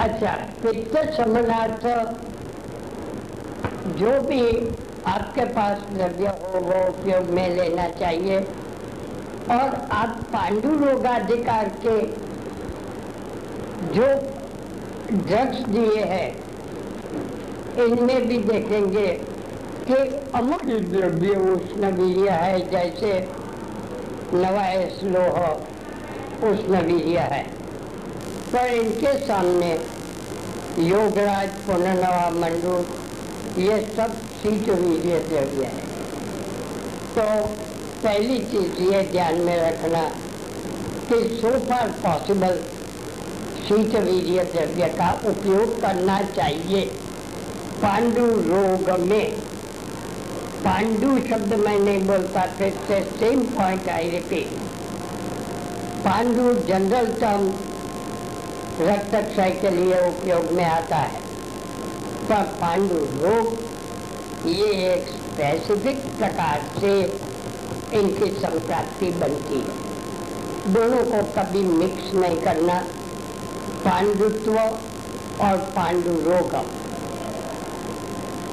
अच्छा पित्त समनार्थ जो भी आपके पास द्रव्य हो, वो उपयोग में लेना चाहिए। और आप पांडु रोगाधिकार के जो ड्रग्स दिए हैं, इनमें भी देखेंगे कि अमुक द्रव्य उष्णवीर्य है, जैसे नवाएस लोह। उष्णवीर्य है। पर इनके सामने योगराज, पुनर्नवा, मंडू, ये सब शीत वीर्य द्रव्य है। तो पहली चीज़ ये ध्यान में रखना कि सो फार पॉसिबल शीत वीर्य द्रव्य का उपयोग करना चाहिए। पांडु रोग में, पांडु शब्द मैं नहीं बोलता, फिर से सेम पॉइंट आई रिपीट पांडु जनरल टर्म रक्त क्षय के लिए उपयोग में आता है। पर पांडु रोग ये एक स्पेसिफिक प्रकार से इनकी संप्राप्ति बनती है। दोनों को कभी मिक्स नहीं करना, पांडुत्व और पांडु रोगम।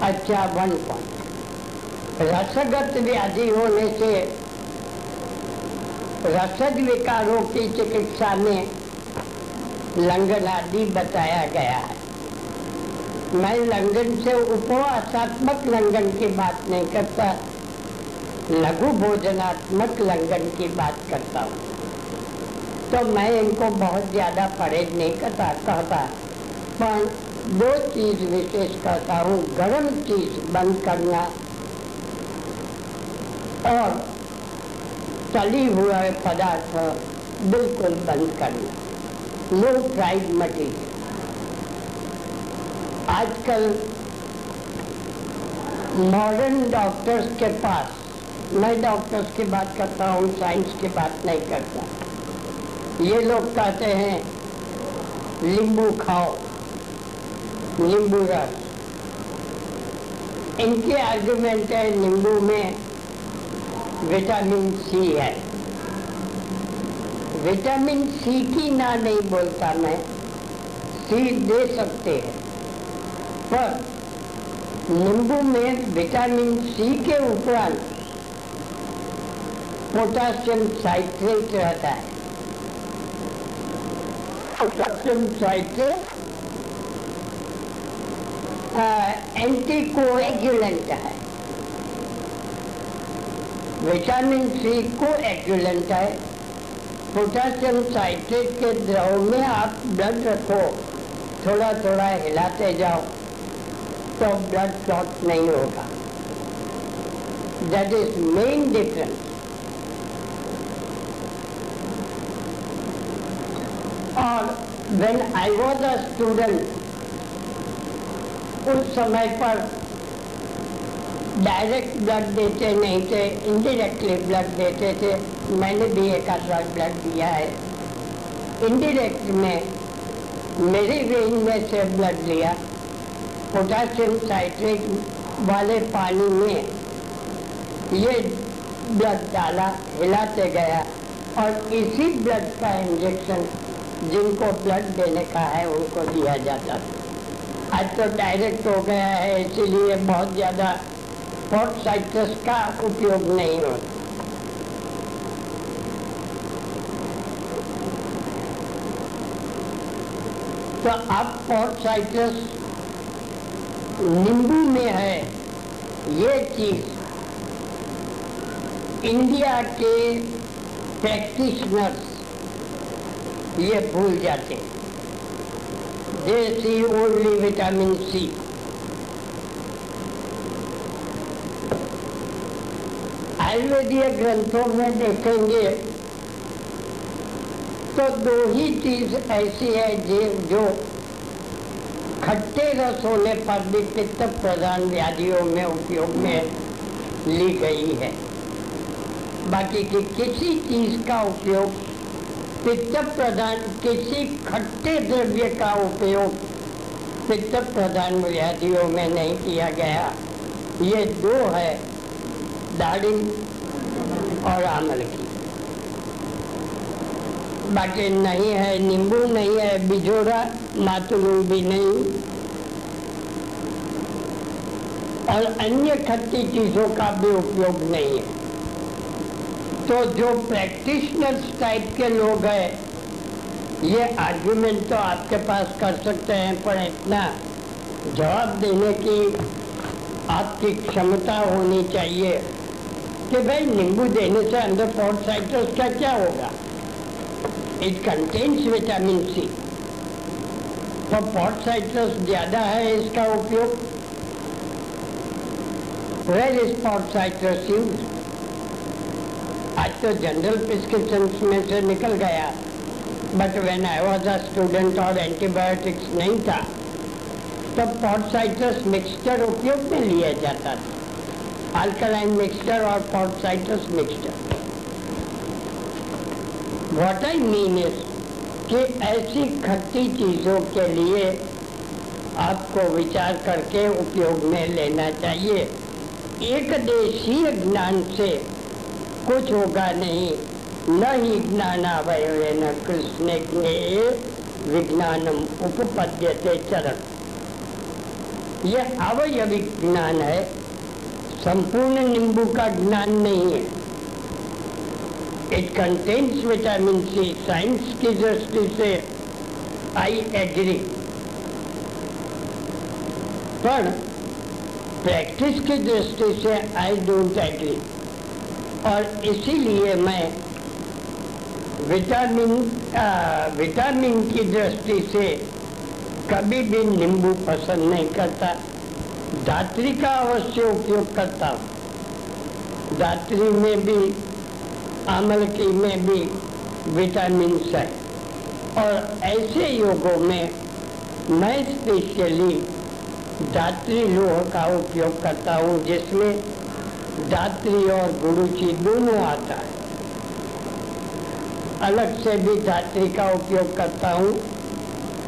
अच्छा वन पॉइंट रसगत व्याधि होने से रसद विकारों की चिकित्सा में लंगन आदि बताया गया है। मैं लंगन से उपवासात्मक लंगन की बात नहीं करता, लघु भोजनात्मक लंगन की बात करता हूँ। तो मैं इनको बहुत ज़्यादा परहेज नहीं करता, कहता, पर दो चीज़ विशेष कहता हूँ, गर्म चीज़ बंद करना और तली हुआ पदार्थ बिल्कुल बंद करना लो। Fried material. आजकल मॉडर्न डॉक्टर्स के पास, मैं डॉक्टर्स की बात करता हूँ साइंस की बात नहीं करता। ये लोग कहते हैं, नींबू खाओ, नींबू रस। इनके आर्गुमेंट है, नींबू में विटामिन सी है। विटामिन सी की ना नहीं बोलता मैं। सी दे सकते हैं। पर नींबू में विटामिन सी के उपरांत पोटासियम साइट्रेट रहता है। पोटासियम साइट्रेट एंटी कोएगुलेंट है। विटामिन सी को कोएगुलेंट है। पोटासियम साइट्रेट के द्रव में आप ब्लड रखो। थोड़ा थोड़ा हिलाते जाओ तो ब्लड क्लॉट नहीं होगा। दैट इज़ मेन डिफरेंस और when I was a student उस समय पर डायरेक्ट ब्लड देते नहीं थे इनडायरेक्टली ब्लड देते थे। मैंने भी एक आधा ब्लड दिया है। इनडायरेक्ट में मेरी वेन में से ब्लड लिया। पोटासियम साइट्रेट वाले पानी में ये ब्लड डाला, हिलाते गया। और इसी ब्लड का इंजेक्शन जिनको ब्लड देने का है, उनको दिया जाता। था आज तो डायरेक्ट हो गया है, इसीलिए बहुत ज़्यादा पॉट साइट्रस का उपयोग नहीं होता तो अब पॉट साइट्रस नींबू में है, ये चीज़ इंडिया के प्रैक्टिशनर्स ये भूल जाते हैं see only vitamin C. आयुर्वेदीय ग्रंथों में देखेंगे तो दो ही चीज़ ऐसी है जो खट्टे रस होने पर भी पित्त प्रधान व्याधियों में उपयोग में ली गई है। बाकी की किसी चीज़ का उपयोग पित्त प्रधान, किसी खट्टे द्रव्य का उपयोग पित्त प्रधान व्याधियों में नहीं किया गया। ये दो है, दाढ़ी और आमल की बाकी नहीं है, नींबू नहीं है बिजोरा मातुलू भी नहीं। और अन्य खट्टी चीज़ों का भी उपयोग नहीं है। तो जो प्रैक्टिशनर्स टाइप के लोग हैं, ये आर्ग्यूमेंट तो आपके पास कर सकते हैं, पर इतना जवाब देने की आपकी क्षमता होनी चाहिए। कि भाई नींबू देने से अंदर फोर्ट साइट्रस का क्या होगा? इट कंटेन्स विटामिन सी तो पॉट साइट्रस ज़्यादा है इसका उपयोग? Where is pot citrus use आज तो जनरल प्रिस्क्रिप्शन में से निकल गया। But when I was a student और एंटीबायोटिक्स नहीं था तब पॉट साइट्रस मिक्सचर उपयोग में लिया जाता था। मिक्सचर और pot citrus mixture what I mean is कि ऐसी खट्टी चीज़ों के लिए आपको विचार करके उपयोग में लेना चाहिए। एक देशीय ज्ञान से कुछ होगा नहीं। न ही ज्ञान अवय न कृष्ण विज्ञानम उपपद्यते चरण यह अवयविक ज्ञान है। संपूर्ण नींबू का ज्ञान नहीं है। It contains vitamin C science की दृष्टि से आई एग्री पर प्रैक्टिस की दृष्टि से आई डोंट एग्री और इसीलिए मैं विटामिन विटामिन की दृष्टि से कभी भी नींबू पसंद नहीं करता। धात्री का अवश्य उपयोग करता हूँ। धात्री में भी आमल की में भी विटामिन है। और ऐसे योगों में मैं स्पेशली धात्री लोह का उपयोग करता हूँ, जिसमें धात्री और गुरुची दोनों आता है। अलग से भी धात्री का उपयोग करता हूँ।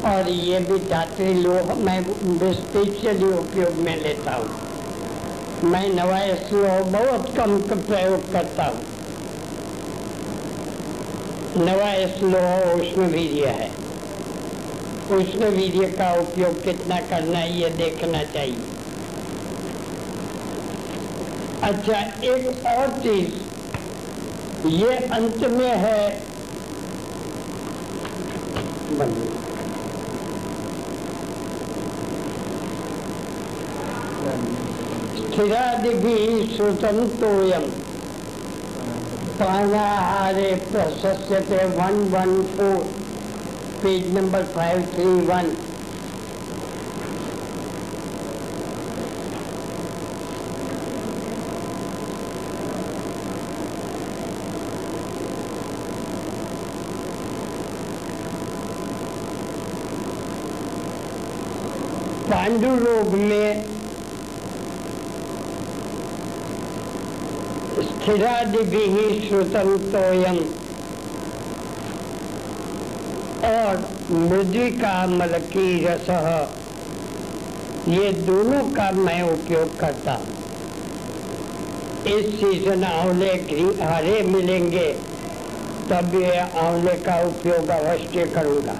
और ये भी धात्री लोह मैं स्पेशली उपयोग में लेता हूँ। मैं नवायस लोह बहुत कम प्रयोग करता हूँ। नवा लोह उष्ण वीर्य है। उष्ण वीर्य का उपयोग कितना करना है, ये देखना चाहिए। अच्छा एक और चीज़, ये अंत में है। स्थिरादि भी श्रुतम तोयम। पानाहारे प्रशस्यते one one four. Page number five three one. Pandu रोग में स्थिरादिभि श्रुतम तोयम और मृद्विका मल की रस ये दोनों का मैं उपयोग करता। इस सीज़न आंवले की हरे मिलेंगे, तब ये आंवले का उपयोग अवश्य करूँगा।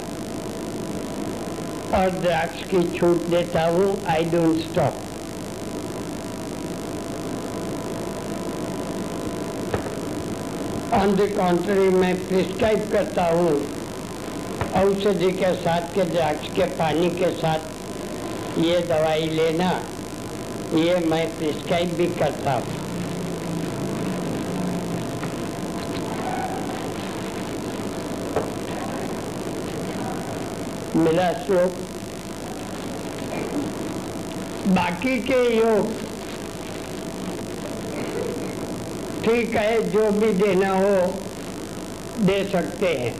और द्राक्ष की छूट देता हूँ I don't stop on the contrary मैं प्रिस्क्राइब करता हूँ औषधि के साथ, के द्राक्ष के पानी के साथ ये दवाई लेना, ये मैं प्रिस्क्राइब भी करता हूँ। मिला श्लोक, बाकी के योग ठीक है, जो भी देना हो, दे सकते हैं।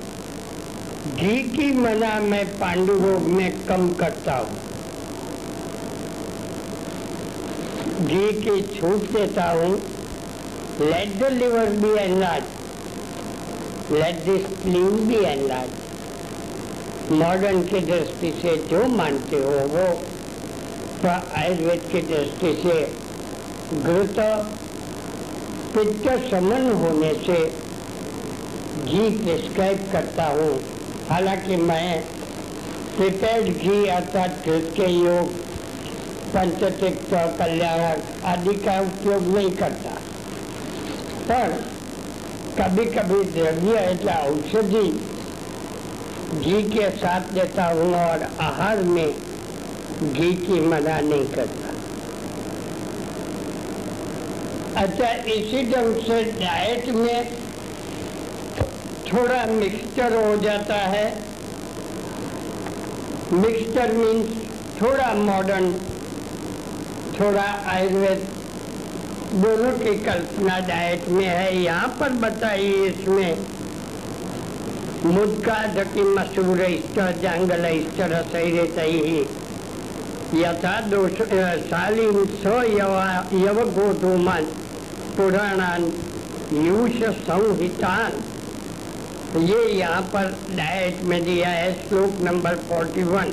घी की मना मैं पांडु रोग में कम करता हूँ। घी की छूट देता हूँ। Let the liver be enlarge let this spleen be enlarge modern की दृष्टि से जो मानते हो वो, आयुर्वेद की दृष्टि से घृत पित्त समन होने से घी प्रिस्क्राइब करता हूँ हालांकि मैं प्रिपेयर्ड घी अर्थात के योग पंचतिक्त कल्याण आदि का उपयोग नहीं करता पर कभी कभी द्रव्य એટલે औषधि घी के साथ देता हूँ और आहार में घी की मना नहीं करता अच्छा इसी ढंग से डाइट में थोड़ा मिक्सचर हो जाता है। मिक्सचर मीन्स थोड़ा मॉडर्न थोड़ा आयुर्वेद, दोनों की कल्पना डाइट में है। यहाँ पर बताइए इसमें मुद्गा धकी मसूर जांगल रसैरे यथा दोष शालीन, स यवगोधूमन। पुराणान यूष संहिता तो ये यहाँ पर डायट में दिया है श्लोक नंबर 41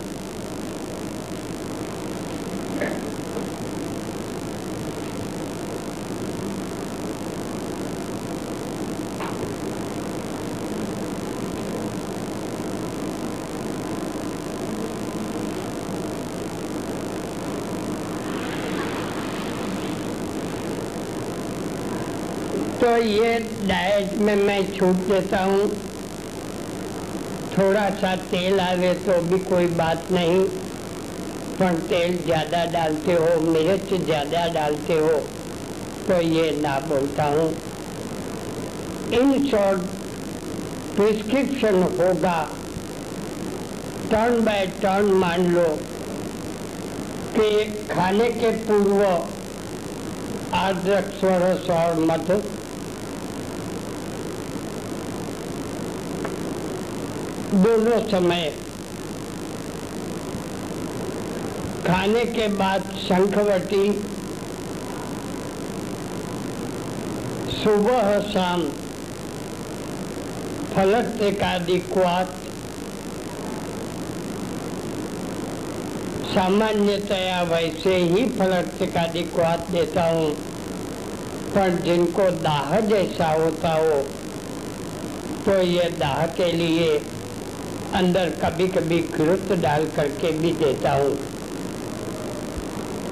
ये डाइट में मैं छूट देता हूँ। थोड़ा सा तेल आवे तो भी कोई बात नहीं। पर तेल ज़्यादा डालते हो, मिर्च ज़्यादा डालते हो तो ये ना बोलता हूँ। इन शॉर्ट प्रिस्क्रिप्शन होगा। टर्न बाय टर्न मान लो कि खाने के पूर्व आर्द्रक स्वरस और मधु दोनों समय। खाने के बाद शंखवटी। सुबह शाम। फलत्रिकादि क्वात सामान्यतया वैसे ही फलत्रिकादि क्वात देता हूँ। पर जिनको दाह जैसा होता हो तो ये दाह के लिए अंदर कभी कभी घृत डाल करके भी देता हूँ।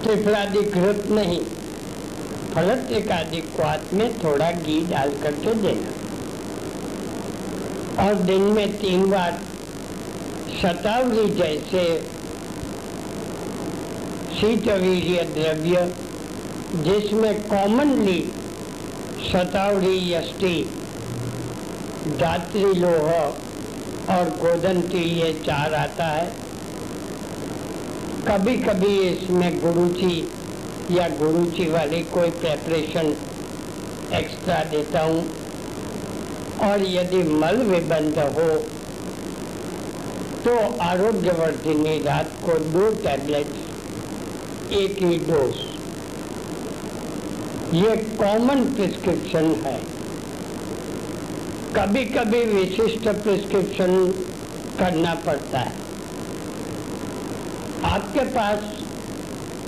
त्रिफलादि घृत नहीं फलत्रिकादि क्वात में थोड़ा घी डाल करके देना। और दिन में तीन बार शतावरी जैसे शीतवीर्य द्रव्य, जिसमें कॉमनली शतावरी यष्टि धात्री लोह और गोदंती ये चार आता है। कभी कभी इसमें गुरुची या गुरुची वाली कोई प्रेपरेशन एक्स्ट्रा देता हूँ। और यदि मल विबंध हो तो आरोग्यवर्धिनी रात को दो टैबलेट एक ही डोज ये कॉमन प्रिस्क्रिप्शन है। कभी कभी विशिष्ट प्रिस्क्रिप्शन करना पड़ता है। आपके पास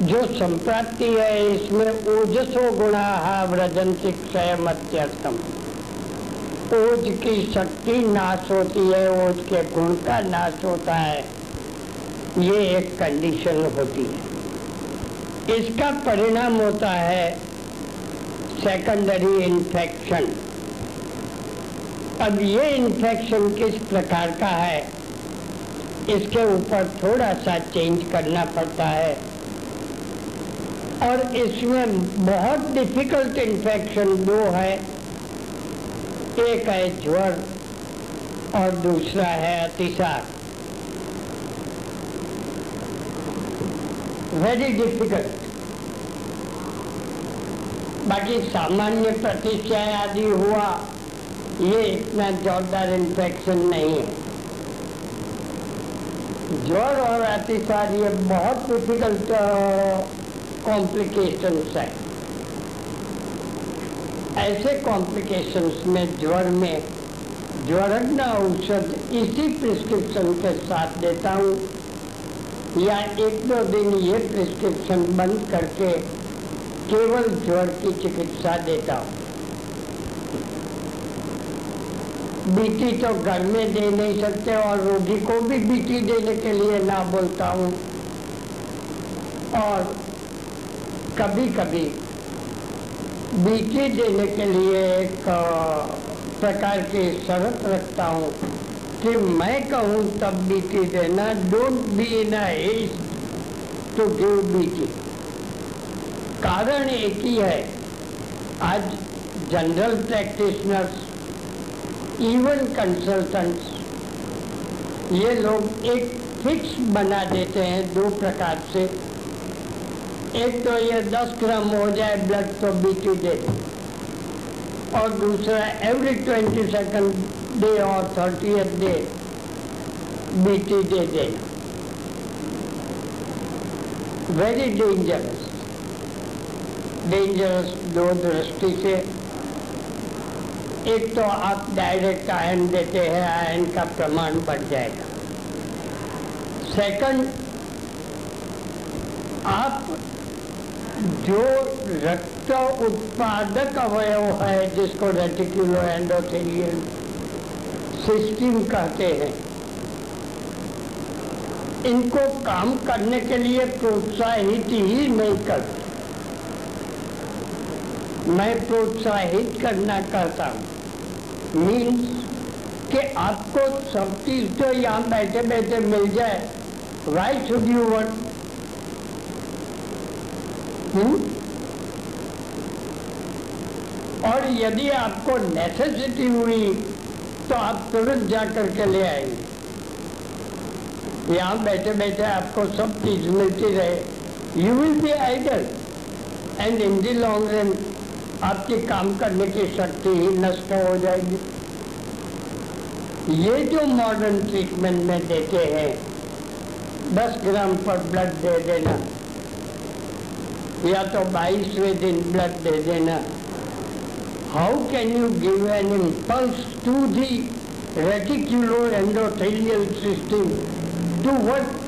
जो संप्राप्ति है, इसमें ओजसो गुणा व्रजंती क्षयमत्यर्थम ओज की शक्ति नाश होती है ओज के गुण का नाश होता है। ये एक कंडीशन होती है। इसका परिणाम होता है सेकेंडरी इन्फेक्शन अब ये इन्फेक्शन किस प्रकार का है? इसके ऊपर थोड़ा सा चेंज करना पड़ता है। और इसमें बहुत डिफ़िकल्ट इन्फेक्शन दो है। एक है ज्वर और दूसरा है अतिसार। वेरी डिफ़िकल्ट बाकी सामान्य प्रतिष्ठा आदि हुआ। ये इतना जोरदार इन्फेक्शन नहीं है। ज्वर और अतिसार ये बहुत डिफ़िकल्ट कॉम्प्लिकेशंस है। ऐसे कॉम्प्लिकेशंस में ज्वर में ज्वरग्न औषध इसी प्रिस्क्रिप्शन के साथ देता हूँ, या एक दो दिन ये प्रिस्क्रिप्शन बंद करके केवल ज्वर की चिकित्सा देता हूँ। बीटी तो घर में दे नहीं सकते और रोगी को भी बीटी देने के लिए ना बोलता हूँ। और कभी कभी बीटी देने के लिए एक प्रकार की शर्त रखता हूँ कि मैं कहूँ, तब बीटी देना don't be in to give BT. कारण एक ही है। आज जनरल प्रैक्टिशनर्स इवन कंसल्टेंट्स ये लोग एक फिक्स बना देते हैं दो प्रकार से। एक तो ये 10 ग्राम हो जाए ब्लड तो दे दे। और दूसरा एवरी ट्वेंटी सेकेंड डे और थर्टी डे बीटी दे देना वेरी डेंजरस डेंजरस दो दृष्टि से। एक तो आप डायरेक्ट आयन देते हैं आयन का प्रमाण बढ़ जाएगा। सेकंड आप जो रक्त उत्पादक अवयव है, जिसको रेटिकुलो एंडोथेलियल सिस्टम कहते हैं, इनको काम करने के लिए प्रोत्साहित ही नहीं करते। मैं प्रोत्साहित करना कहता हूँ। मीन्स कि आपको सब चीज़ तो यहाँ बैठे बैठे मिल जाए। वाई शुड यू वर्क और यदि आपको नेसेसिटी हुई तो आप तुरंत जा करके ले आएँगे। यहाँ बैठे बैठे आपको सब चीज़ मिलती रहे। You will be idle and in the long run आपकी काम करने की शक्ति ही नष्ट हो जाएगी। ये जो मॉडर्न ट्रीटमेंट में देते हैं 10 ग्राम पर ब्लड दे देना, या तो बाईसवें दिन ब्लड दे देना। How can you give an impulse to the reticulo endothelial system to work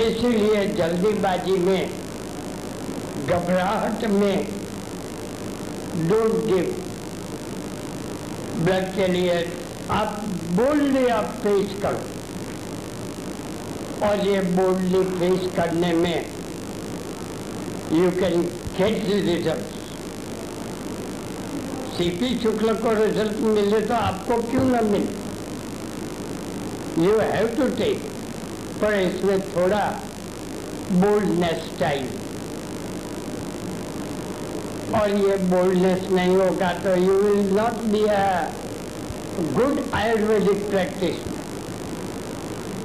इसलिए जल्दीबाजी में घबराहट में डोंट गिव ब्लड के लिए आप बोल्डली आप फेस करो। और ये बोल्डली फेस करने में you can get result CP Shukla को रिज़ल्ट मिले तो आपको क्यों ना मिले? यू हैव टू टेक पर इसमें थोड़ा बोल्डनेस चाहिए। और ये बोल्डनेस नहीं होगा तो you will not be a good Ayurvedic practice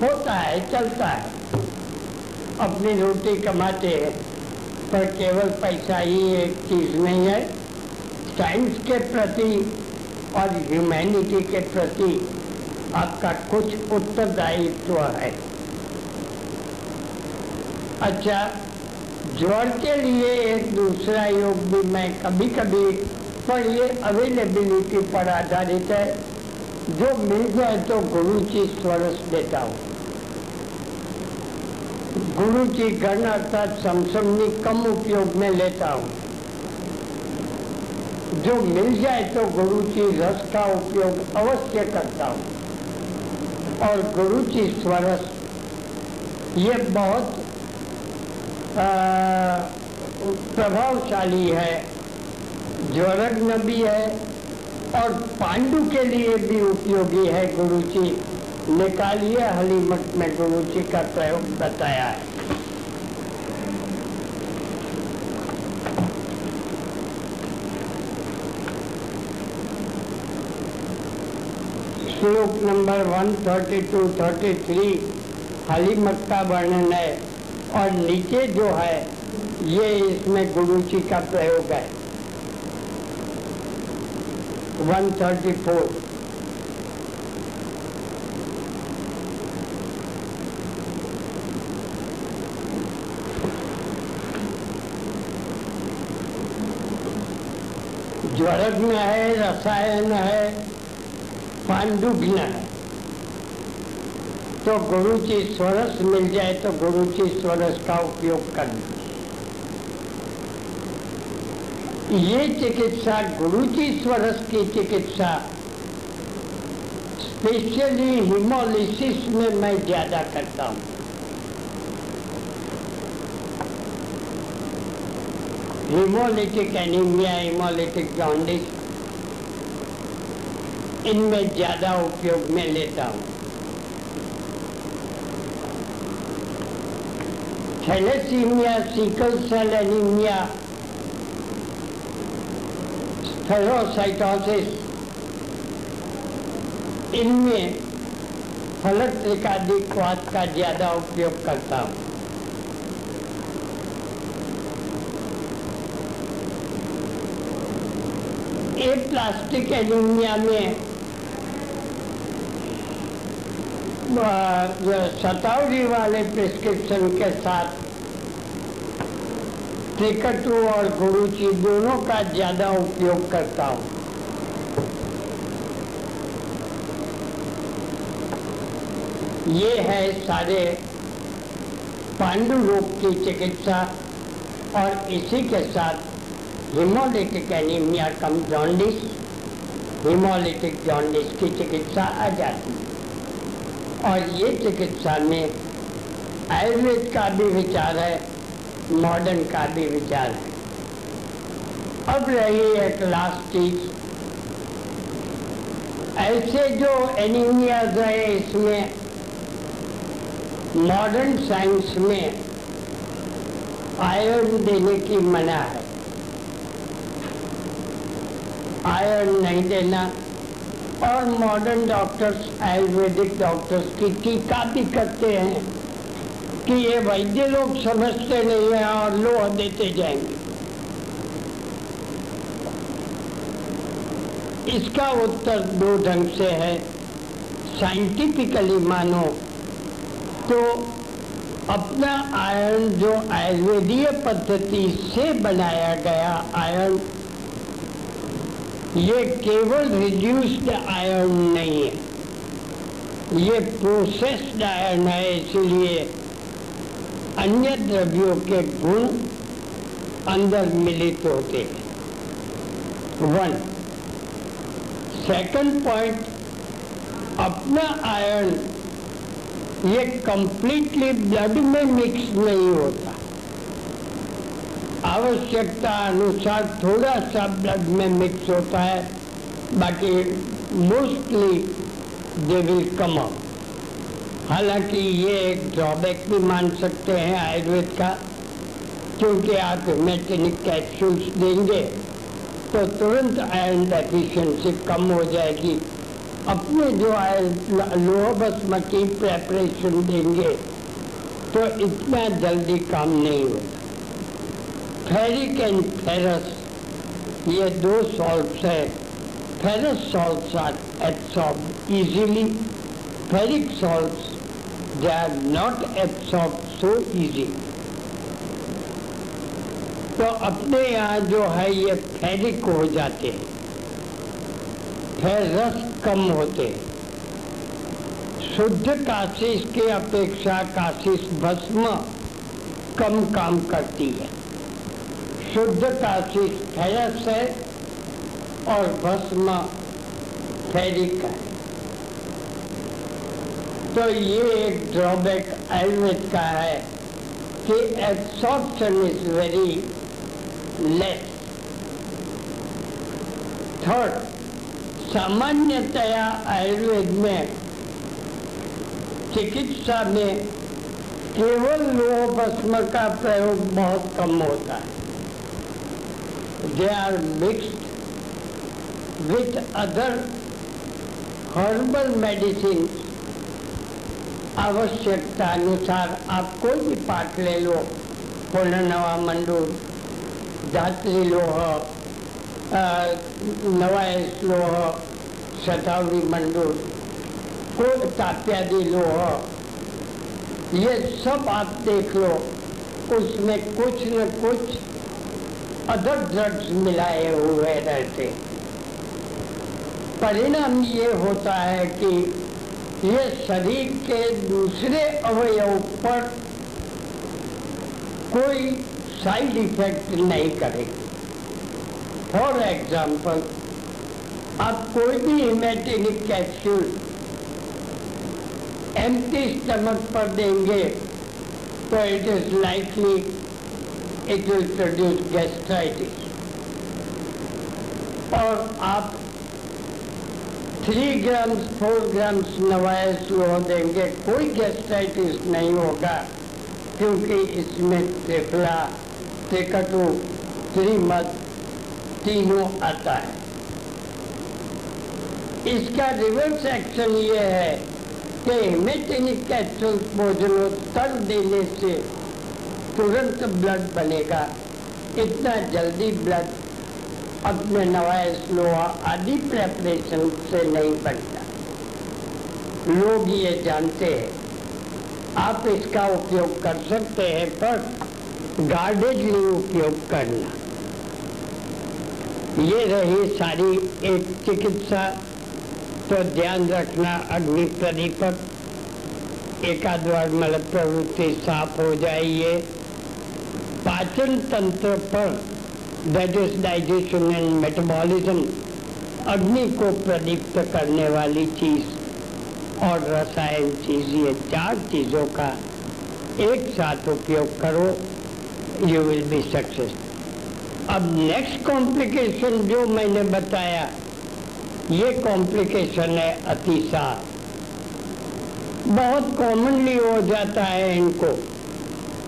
होता है, चलता है। अपनी रोटी कमाते हैं, पर केवल पैसा ही एक चीज़ नहीं है। साइंस के प्रति और ह्यूमैनिटी के प्रति आपका कुछ उत्तरदायित्व है। अच्छा ज्वर के लिए एक दूसरा योग भी मैं कभी कभी पर ये अवेलेबिलिटी पर आधारित है। जो मिल जाए तो गुरु जी स्वरस देता हूँ। गुरु जी गण अर्थात समसमनी कम उपयोग में लेता हूँ। जो मिल जाए तो गुरु जी रस का उपयोग अवश्य करता हूँ। और गुरु जी स्वरस, ये बहुत प्रभावशाली है ज्वरग्न भी है, और पांडु के लिए भी उपयोगी है गुरु जी निकालिए हलीमठ में गुरु जी का प्रयोग बताया है। श्लोक नंबर 132-33 हलीमठ का वर्णन है। और नीचे जो है, ये इसमें गुरु जी का प्रयोग है। 134 ज्वरग्न है, रसायन है, पांडुग्न है। तो गुरु जी स्वरस मिल जाए तो गुरु जी स्वरस का उपयोग करना ये चिकित्सा, गुरुजी स्वरस की चिकित्सा स्पेशली हिमोलिसिस में मैं ज़्यादा करता हूँ। हिमोलिटिक एनीमिया हिमोलिटिक जॉन्डिस इनमें ज़्यादा उपयोग में लेता हूँ। Thalassaemia sickle cell anaemia spherocytosis इनमें फलक त्रिकादिक्वाद का ज़्यादा उपयोग करता हूँ। ए प्लास्टिक एनीमिया में सतावरी वाले प्रिस्क्रिप्शन के साथ टिकटू और गुरुची दोनों का ज़्यादा उपयोग करता हूँ। ये है सारे पांडु रोग की चिकित्सा और इसी के साथ haemolytic anaemia cum jaundice haemolytic jaundice की चिकित्सा आ जाती है। और ये चिकित्सा में आयुर्वेद का भी विचार है, मॉडर्न का भी विचार है। अब रही एक लास्ट चीज़। ऐसे जो एनीमियाज है इसमें मॉडर्न साइंस में आयरन देने की मना है। आयरन नहीं देना। और मॉडर्न डॉक्टर्स आयुर्वेदिक डॉक्टर्स की टीका भी करते हैं कि ये वैद्य लोग समझते नहीं हैं और लोह देते जाएँगे। इसका उत्तर दो ढंग से है। साइंटिफिकली मानो तो अपना आयरन जो आयुर्वेदीय पद्धति से बनाया गया आयरन ये केवल रिड्यूस्ड आयरन नहीं है। ये प्रोसेस्ड आयरन है, इसलिए अन्य द्रव्यों के गुण अंदर मिलित होते हैं। वन सेकंड पॉइंट अपना आयरन ये कंप्लीटली ब्लड में मिक्स नहीं होता। आवश्यकता अनुसार थोड़ा सा ब्लड में मिक्स होता है, बाकी mostly they will come out हालाँकि ये एक ड्रॉबैक भी मान सकते हैं आयुर्वेद का, क्योंकि आप हिमेटेनिक कैप्सूल्स देंगे तो तुरंत आयरन डेफिशिएंसी कम हो जाएगी। अपने जो लोह बसमती प्रेपरेशन देंगे तो इतना जल्दी काम नहीं होता फेरिक एंड फेरस ये दो सॉल्ट्स है। Ferrous salts are absorb easily ferric salts they are not absorb so easy तो अपने यहाँ जो है, ये फेरिक हो जाते हैं। फेरस कम होते हैं। शुद्ध काशिश की अपेक्षा काशिश भस्म कम काम करती है। शुद्ध काशिश फेरस है और भस्म फैरिक है तो ये एक ड्रॉबैक आयुर्वेद का है कि absorption is very less third सामान्यतया आयुर्वेद में चिकित्सा में केवल लोह भस्म का प्रयोग बहुत कम होता है। They are mixed with other herbal medicine आवश्यकता अनुसार आप कोई भी पाठ ले लो। पुनर्नवा मंडूर धात्री लोह नवायस लोह, शतावरी मंडूर, को ताप्यादि लोह, ये सब आप देख लो। उसमें कुछ न कुछ अदर ड्रग्स मिलाए हुए रहते। परिणाम ये होता है कि ये शरीर के दूसरे अवयव पर कोई साइड इफ़ेक्ट नहीं करेगी फॉर एग्ज़ाम्पल आप कोई भी हिमेटेनिक कैप्सूल एम्प्टी स्टमक पर देंगे तो it is likely it will produce gastritis और आप थ्री ग्राम्स फोर ग्राम्स नवाया स्लो देंगे, कोई गैस्ट्राइटिस नहीं होगा, क्योंकि इसमें त्रिफला, त्रिकटु, त्रिमत तीनों आता है। इसका रिवर्स एक्शन ये है कि हेमेटेनिक कैप्सूल भोजनोत्तर देने से तुरंत ब्लड बनेगा। इतना जल्दी ब्लड अपने नवाए स्लोआ आदि प्रेपरेशन से नहीं बनता। लोग ये जानते हैं। आप इसका उपयोग कर सकते हैं, पर गार्डेज गार्डेडली उपयोग करना। ये रही सारी एक चिकित्सा। तो ध्यान रखना, अग्नि एकाध बार मल प्रवृत्ति साफ़ हो जाइए। पाचन तंत्र पर that is digestion and metabolism अग्नि को प्रदीप्त करने वाली चीज़ और रसायन चीज़, ये चार चीज़ों का एक साथ उपयोग करो यू विल बी सक्सेस अब नेक्स्ट कॉम्प्लिकेशन जो मैंने बताया, ये कॉम्प्लिकेशन है अतिसार। बहुत कॉमनली हो जाता है इनको।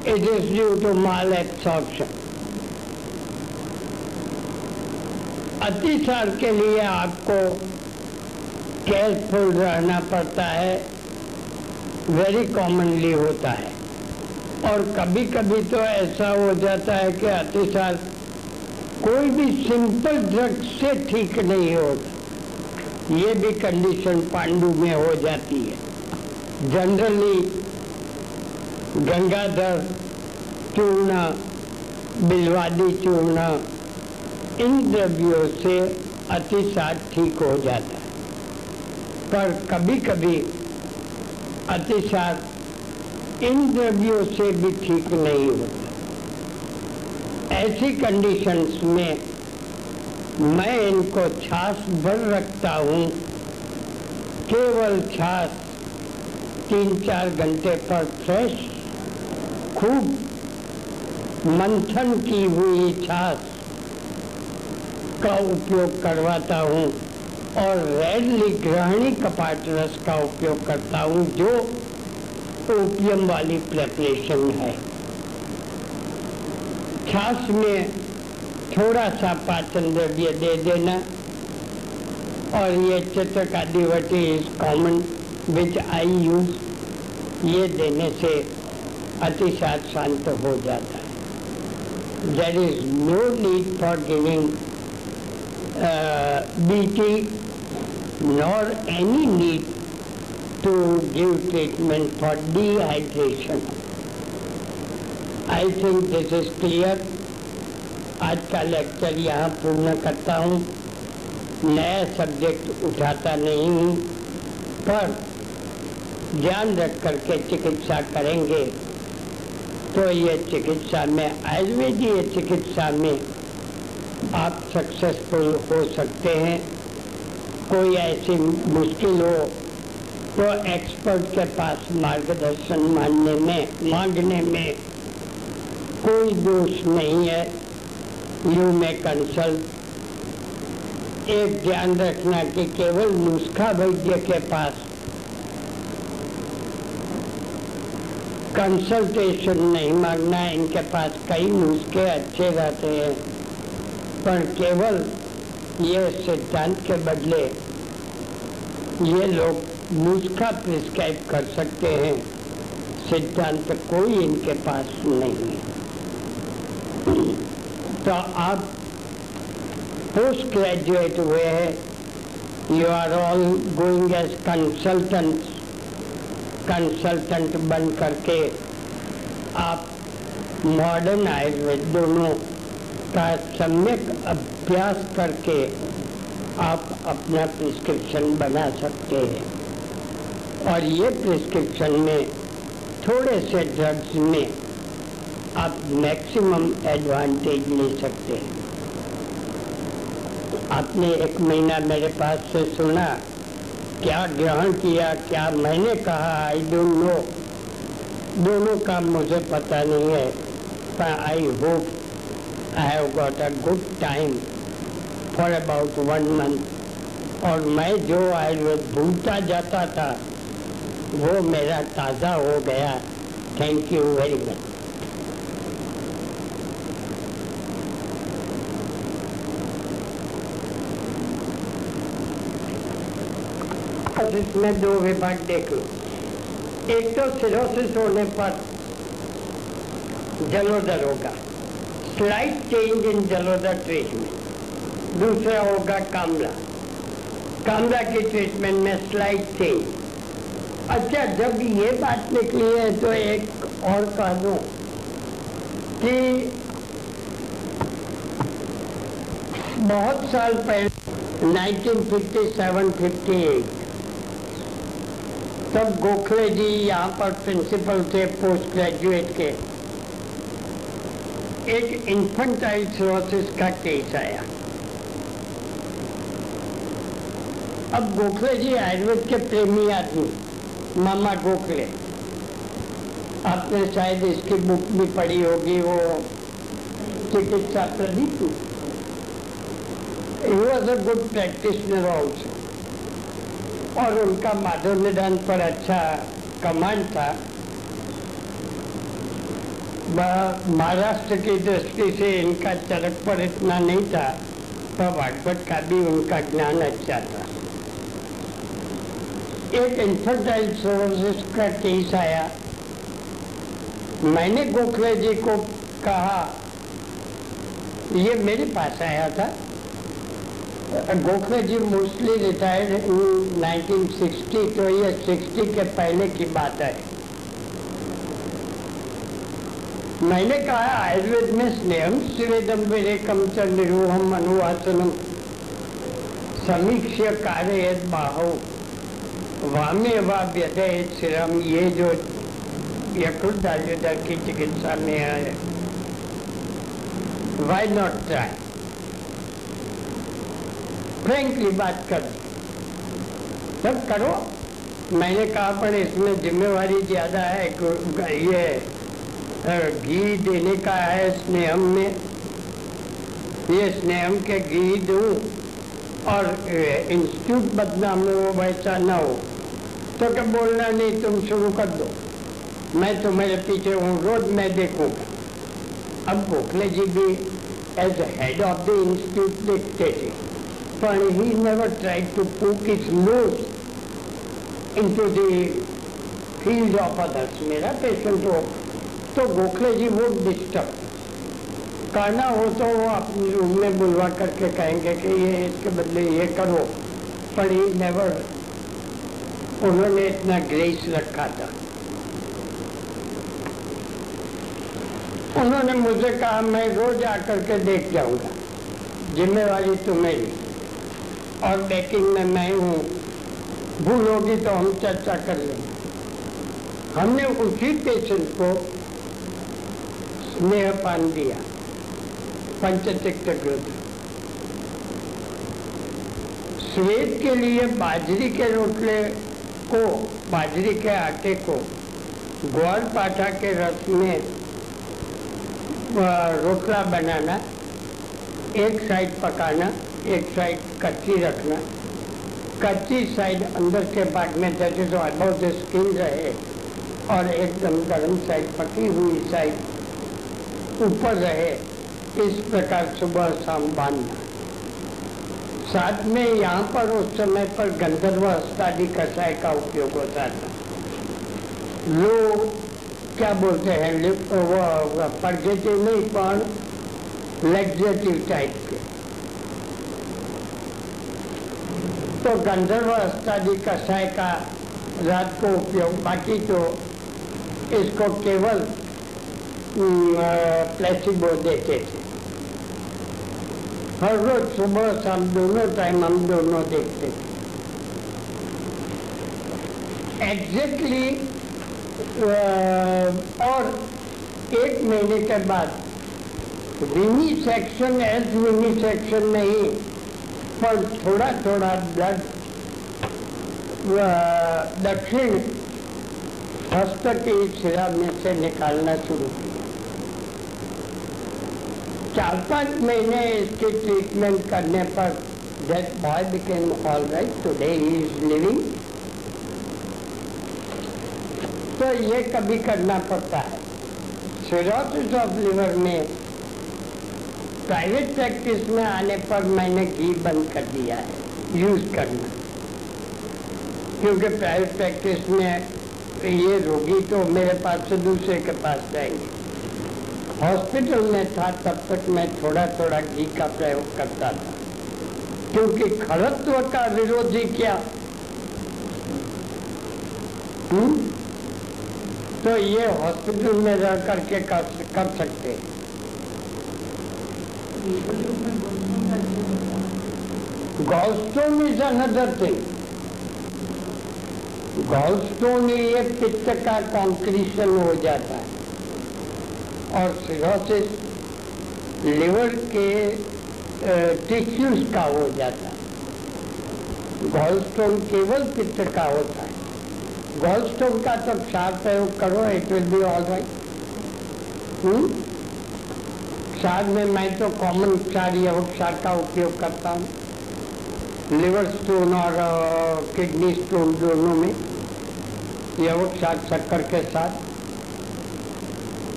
Is due to malabsorption अतिसार के लिए आपको केयरफुल रहना पड़ता है वेरी कॉमनली होता है। और कभी कभी तो ऐसा हो जाता है कि अतिसार कोई भी सिंपल ड्रग से ठीक नहीं होता ये भी कंडीशन पांडु में हो जाती है। जनरली गंगाधर चूर्ण बिलवादी चूर्ण इन द्रव्यों से अतिसार ठीक हो जाता है। पर कभी कभी अतिसार इन द्रव्यों से भी ठीक नहीं होता। ऐसी कंडीशंस में मैं इनको छाछ भर रखता हूँ, केवल छाछ तीन चार घंटे पर फ्रेश खूब मंथन की हुई छाछ का उपयोग करवाता हूँ और रेडली ग्रहणी कपाट रस का उपयोग करता हूँ, जो ओपियम वाली प्रेपरेशन है। छाछ में थोड़ा सा पाचन द्रव्य दे देना और ये चित्रकादिवटी is common which I use ये देने से अतिसात शांत हो जाता है। There is no need for giving BT nor any need to give treatment for dehydration I think this is clear आज का लेक्चर यहाँ पूर्ण करता हूँ। नया सब्जेक्ट उठाता नहीं हूँ, पर ध्यान रख करके चिकित्सा करेंगे। तो ये चिकित्सा में, आयुर्वेदीय चिकित्सा में आप सक्सेसफुल हो सकते हैं। कोई ऐसी मुश्किल हो तो एक्सपर्ट के पास मार्गदर्शन मानने में, मांगने में कोई दोष नहीं है। यू में कंसल्ट एक ध्यान रखना कि केवल नुस्खा वैद्य के पास कंसल्टेशन नहीं मांगना, इनके पास कई नुस्खे अच्छे रहते हैं, पर केवल ये सिद्धांत के बदले ये लोग नुस्खा प्रिस्क्राइब कर सकते हैं। सिद्धांत कोई इनके पास नहीं है। तो आप पोस्ट ग्रेजुएट हुए हैं। You are all going as consultant consultant बन करके आप मॉडर्न आयुर्वेद दोनों का सम्यक अभ्यास करके आप अपना प्रिस्क्रिप्शन बना सकते हैं। और ये प्रिस्क्रिप्शन में थोड़े से ड्रग्स में आप मैक्सिमम एडवांटेज ले सकते हैं। आपने एक महीना मेरे पास से सुना क्या ग्रहण किया, क्या मैंने कहा आई डोंट नो दोनों का मुझे पता नहीं है पर I hope I have got a good time for about one month और मैं जो आयुर्वेद भूलता जाता था, वो मेरा ताज़ा हो गया. थैंक यू वेरी मच बस में दो विभाग देख लो। एक तो सिरोसिस होने पर जलोदर होगा। स्लाइट चेंज इन जलोदर ट्रीटमेंट दूसरा होगा कामला। कामला की ट्रीटमेंट में स्लाइट चेंज अच्छा जब ये बात निकली है तो एक और कह दूँ कि बहुत साल पहले 1957-58 तब गोखले जी यहाँ पर प्रिंसिपल थे पोस्ट ग्रेजुएट के। एक इन्फेंटाइल सिरोसिस का केस आया। अब गोखले जी आयुर्वेद के प्रेमी आदमी, मामा गोखले। आपने शायद इसकी बुक भी पढ़ी होगी, वो चिकित्सा Pradeep. He was a good practitioner also और उनका माधव निदान पर अच्छा कमांड था। महाराष्ट्र की दृष्टि से इनका चरक पर इतना नहीं था, पर भागवत का भी उनका ज्ञान अच्छा था। एक इंफर्टाइल सोरोसिस का केस आया। मैंने गोखले जी को कहा, ये मेरे पास आया था। Gokhale ji mostly retired in 1960 तो ये 60 के पहले की बात है। मैंने कहा, आयुर्वेद में स्नेहम स्वेदम विरेकम च निरूहम अनुवासनम समीक्ष्य कार्य बाहो वाम्य वा व्यदय सिरम ये जो यकृत की चिकित्सा में है। वाई नॉट ट्राई फ्रेंकली बात कर। सब करो। मैंने कहा, पर इसमें जिम्मेवारी ज़्यादा है ये घी देने का है स्नेहम में। ये स्नेहम के घी दूँ और इंस्टीट्यूट बदनाम में वो वैसा ना हो। तो क्या बोलना नहीं, तुम शुरू कर दो। मैं तुम्हारे पीछे हूँ, रोज मैं देखूँगा। अब गोखले जी भी as head of the institute देखते थे। But he never tried to poke his nose into the field of others. मेरा पेशेंट हो तो गोखले जी वो डिस्टर्ब करना हो तो वो अपने रूम में बुलवा करके कहेंगे कि ये इसके बदले ये करो। पर ही नेवर उन्होंने इतना ग्रेस रखा था। उन्होंने मुझे कहा, मैं रोज आकर के देख जाऊँगा। जिम्मेवारी तुम्हें और बैकिंग में मैं हूँ। भूल होगी तो हम चर्चा कर लेंगे हमने उसी पेशेंट को स्नेह पान दिया पंचतिक्त श्वेत के लिए बाजरी के रोटले को, बाजरी के आटे को, ग्वार पाठा के रस में रोटला बनाना, एक साइड पकाना एक साइड कच्ची रखना, कच्ची साइड अंदर के पार्ट में जैसे जो अबाउट द स्किन रहे और एकदम गर्म साइड, पकी हुई साइड ऊपर रहे, इस प्रकार सुबह शाम बांधना। साथ में यहाँ पर उस समय पर गंधर्व हस्तादि कषाय का उपयोग होता था। लोग क्या बोलते हैं वो पॉजिटिव नहीं पर लेग्जेटिव टाइप के। तो गंधर्व अस्तादि कषाय का रात को उपयोग, बाकी तो इसको केवल प्लेसिबो देते थे। हर रोज सुबह शाम दोनों टाइम हम दोनों देखते थे। एग्जैक्टली और एक महीने के बाद, विनी सेक्शन एज विनी सेक्शन नहीं पर थोड़ा थोड़ा ब्लड दक्षिण हस्त के शिरा में से निकालना शुरू किया चार पाँच महीने इसके ट्रीटमेंट करने पर boy became all right. Today he is living. तो ये कभी करना पड़ता है सिरोसिस ऑफ़ लिवर में प्राइवेट प्रैक्टिस में आने पर मैंने घी बंद कर दिया है। यूज़ करना। क्योंकि प्राइवेट प्रैक्टिस में ये रोगी तो मेरे पास से दूसरे के पास जाएँगे। हॉस्पिटल में था तब तक मैं थोड़ा थोड़ा घी का प्रयोग करता था। क्योंकि खड़त्व का विरोधी क्या? हुँ? हम्म? तो ये हॉस्पिटल में रह करके कर, कर सकते हैं। Gallstone is another thing gallstone ये पित्त का कॉन्क्रीशन हो जाता है। और सिरोसिस लिवर के टिश्यूज का हो जाता है। गॉलस्टोन केवल पित्त का होता है। गॉल स्टोन का तो क्षार प्रयोग करो it will be all right क्षार में मैं तो कॉमन उपचार या क्षार का उपयोग करता हूँ। लिवर स्टोन और किडनी स्टोन दोनों में यह क्षार शक्कर के साथ।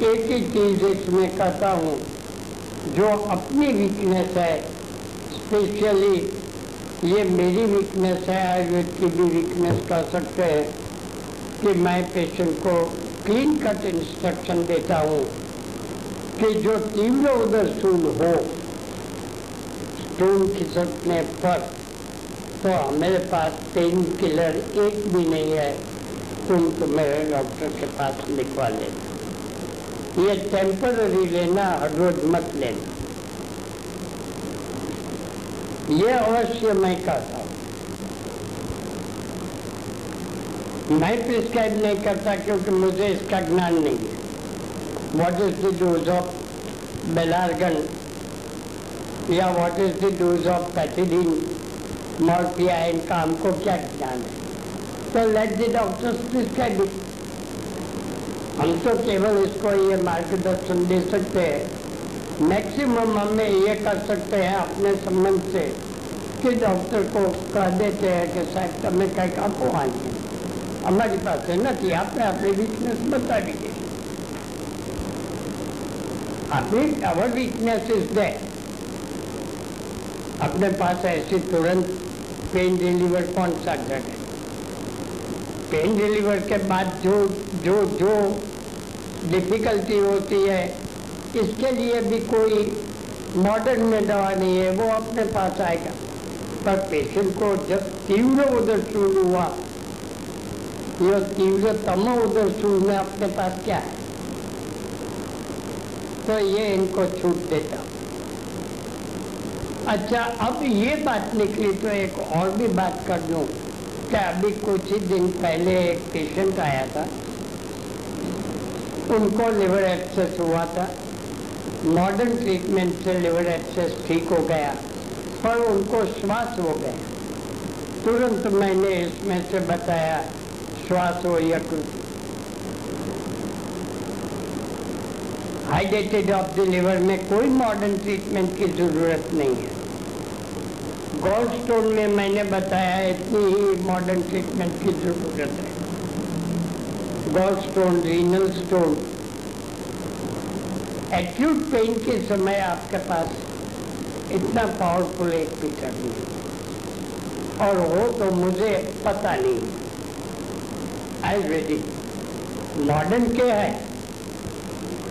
एक ही चीज़ इसमें कहता हूँ, जो अपनी वीकनेस है स्पेशली ये मेरी वीकनेस है, आयुर्वेद की भी वीकनेस कह सकते हैं कि मैं पेशेंट को क्लीन कट इंस्ट्रक्शन देता हूँ। कि जो तीव्र उधर सूल हो स्टोन खिसकने पर तो हमारे पास पेन किलर एक भी नहीं है। तुम तो मेरे डॉक्टर के पास लिखवा लेना। ये टेम्पररी लेना, हर रोज मत लेना। ये अवश्य मैं कहता हूँ। मैं प्रिस्क्राइब नहीं करता क्योंकि मुझे इसका ज्ञान नहीं है। What is the dose of belargan या what is the dose of pethidine morphia इनका हमको क्या ज्ञान है? तो लेट द डॉक्टर्स प्रिस्क्राइब हम तो केवल इसको ये मार्गदर्शन दे सकते हैं। मैक्सिमम हमें ये कर सकते हैं अपने संबंध से कि डॉक्टर को कह देते हैं कि साहब तमें कहीं आपको आएँगे। हमारी पास है ना कि आपने अपनी वीकनेस बता दीजिए अपनी अवर वीकनेस इज़ दे अपने पास ऐसे तुरंत पेन डिलीवर कौन सा ड्रग है? पेन डिलीवर के बाद जो जो जो डिफ़िकल्टी होती है, इसके लिए भी कोई मॉडर्न में दवा नहीं है, वो अपने पास आएगा। पर पेशेंट को जब तीव्र उधर शुरू हुआ, यह तीव्रतम उधर शुरू में अपने पास क्या है? तो ये इनको छूट देता। अच्छा अब ये बात निकली तो एक और भी बात कर दूँ। कि अभी कुछ ही दिन पहले एक पेशेंट आया था? उनको लिवर एक्सेस हुआ था। मॉडर्न ट्रीटमेंट से लिवर एक्सेस ठीक हो गया, पर उनको श्वास हो गया। तुरंत मैंने इसमें से बताया, श्वास हो या हाइडेटेड ऑफ़ द लिवर में कोई मॉडर्न ट्रीटमेंट की ज़रूरत नहीं है। गोल्ड स्टोन में मैंने बताया इतनी ही मॉडर्न ट्रीटमेंट की ज़रूरत है। Gall stone renal stone acute pain के समय आपके पास इतना पावरफुल एक पीटर नहीं और हो तो मुझे पता नहीं। आयुर्वेदिक मॉडर्न क्या है?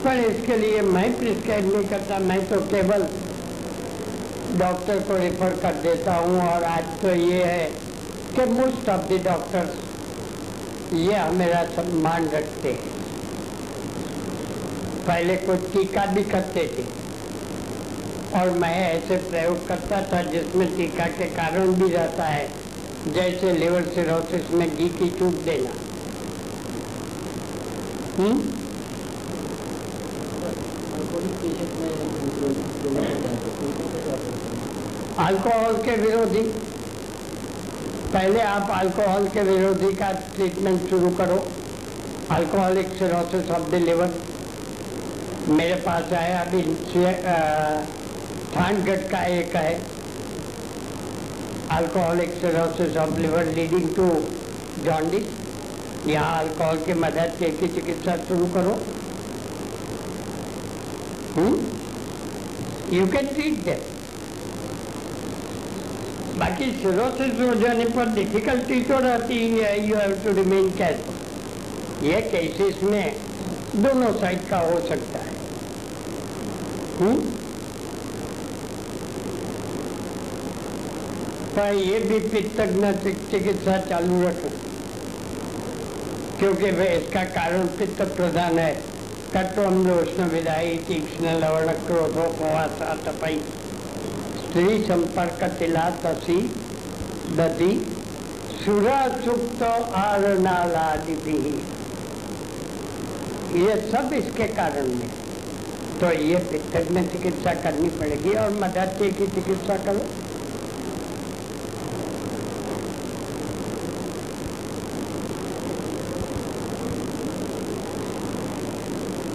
पर इसके लिए मैं प्रिस्क्राइब नहीं करता, मैं तो केवल डॉक्टर को रेफर कर देता हूँ और आज तो ये है कि मोस्ट ऑफ़ द डॉक्टर्स ये मेरा सम्मान रखते हैं। पहले कुछ टीका भी करते थे और मैं ऐसे प्रयोग करता था जिसमें टीका के कारण भी रहता है, जैसे लिवर सिरोसिस में घी की चूक देना। हम्म? अल्कोहल के विरोधी। पहले आप अल्कोहल के विरोधी का ट्रीटमेंट शुरू करो। Alcoholic cirrhosis of the liver मेरे पास आया, अभी थानगढ़ का एक है। Alcoholic cirrhosis of liver leading to jaundice यहाँ अल्कोहल की मदद से की चिकित्सा शुरू करो। यू कैन ट्रीट दैट बाकी सिरोसिस हो जाने पर डिफिकल्टी तो रहती है you have to remain careful ये केसेस में दोनों साइड का हो सकता है। हुँ? पर ये भी पित्तज्ञ चिकित्सा चालू रखो, क्योंकि वह इसका कारण पित्त प्रधान है। कट्वम्ल उष्ण विदाई तीक्ष्ण लवण क्रोधो प्रवासा तपई स्त्री संपर्क तिला तसी दधी सुरा सुप्त आर नालादि ये सब इसके कारण में तो ये पित्तज्ञ चिकित्सा करनी पड़ेगी और मदरते की चिकित्सा करो।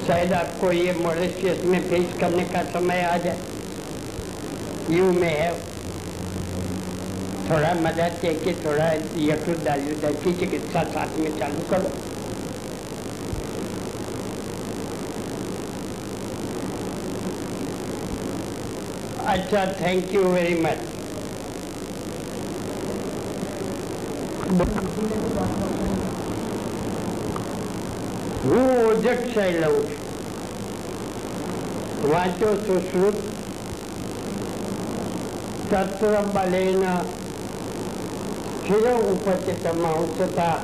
शायद आपको ये मॉरिशियस में फेस करने का समय आ जाए। यू में है। थोड़ा मदद के थोड़ा यकृत दालुदर की चिकित्सा साथ में चालू करो। अच्छा थैंक यू वेरी मच હું ઓજક્ષય લઉં છું વાંચો સુશ્રુત તત્વ બલેના ચિર ઉપચિતમહુસતા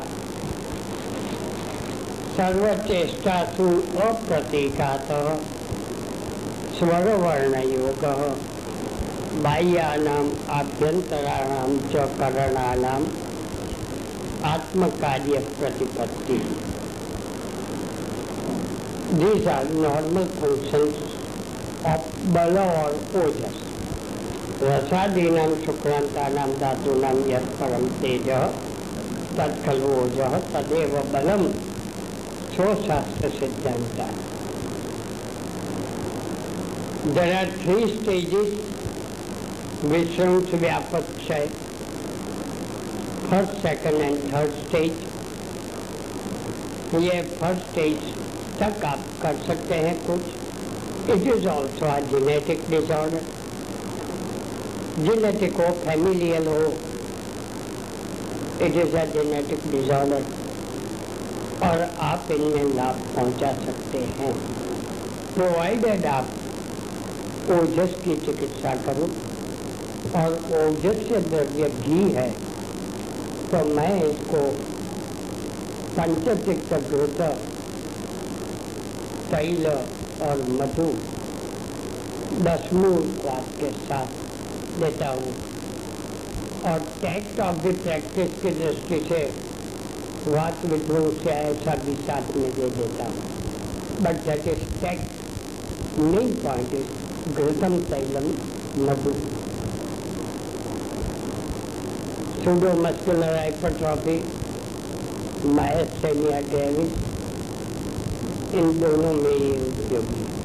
સર્વચેષ્ટાસુ અપ્રતિઘાત સ્વરવર્ણયોગ બાહ્યાનામ આભ્યંતરાણામ ચ કરણાનામ આત્મકાર્ય પ્રતિપત્તિ These are normal functions of bala or ojas. रसादीनां शुक्रान्तानां धातूनां यत् परं तेजः तत् खलु ओजः तदेव बलं स्वशास्त्रसिद्धान्तः There are three stages विश्रंस व्यापक क्षय first second and third stage ये फ़र्स्ट स्टेज तक आप कर सकते हैं कुछ। It is also a genetic disorder genetic हो फैमिलियल हो it is a genetic disorder और आप इनमें लाभ पहुँचा सकते हैं। प्रोवाइडेड आप ओजस की चिकित्सा करो, और ओजस से द्रव्य घी है तो मैं इसको पंचतिक्त घृत तैल और मधु दसमूल स्वाद के साथ देता हूँ। और टैक्ट ऑफ़ द प्रैक्टिस की दृष्टि से वात विध्वंस से ऐसा भी साथ में दे देता हूँ। But that is tact main point is घृतम तैलम मधु। Pseudo muscular hypertrophy myasthenia gravis इन दोनों में ये उपयोगी